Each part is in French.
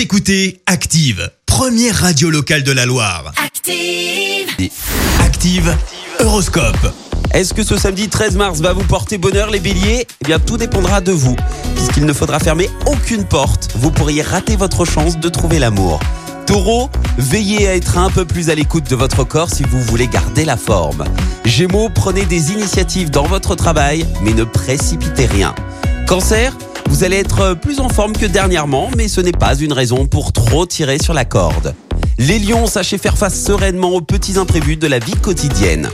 Vous écoutez Active, première radio locale de la Loire. Active. Active, Horoscope. Est-ce que ce samedi 13 mars va vous porter bonheur les béliers? Eh bien tout dépendra de vous. Puisqu'il ne faudra fermer aucune porte, vous pourriez rater votre chance de trouver l'amour. Taureau, veillez à être un peu plus à l'écoute de votre corps si vous voulez garder la forme. Gémeaux, prenez des initiatives dans votre travail, mais ne précipitez rien. Cancer, vous allez être plus en forme que dernièrement, mais ce n'est pas une raison pour trop tirer sur la corde. Les lions, sachez faire face sereinement aux petits imprévus de la vie quotidienne.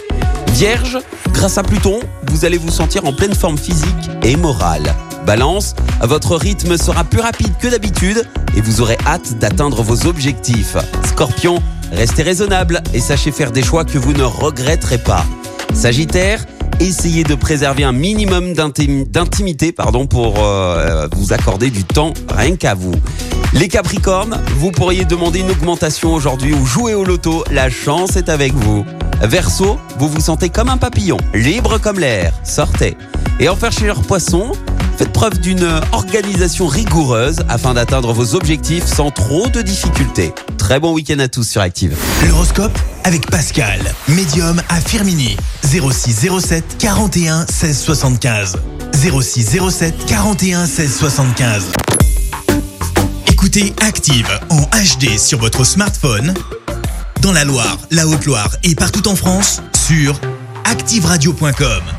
Vierge, grâce à Pluton, vous allez vous sentir en pleine forme physique et morale. Balance, votre rythme sera plus rapide que d'habitude et vous aurez hâte d'atteindre vos objectifs. Scorpion, restez raisonnable et sachez faire des choix que vous ne regretterez pas. Sagittaire, essayez de préserver un minimum d'intim- d'intimité pour euh, vous accorder du temps rien qu'à vous. Les Capricornes, vous pourriez demander une augmentation aujourd'hui ou jouer au loto, la chance est avec vous. Verseau, vous vous sentez comme un papillon, libre comme l'air, sortez. Et enfin chez leurs poissons, faites preuve d'une organisation rigoureuse afin d'atteindre vos objectifs sans trop de difficultés. Très bon week-end à tous sur Active. L'horoscope avec Pascal, médium à Firmini. 06 07 41 16 75. 06 07 41 16 75. Écoutez Active en HD sur votre smartphone, dans la Loire, la Haute-Loire et partout en France, sur activeradio.com.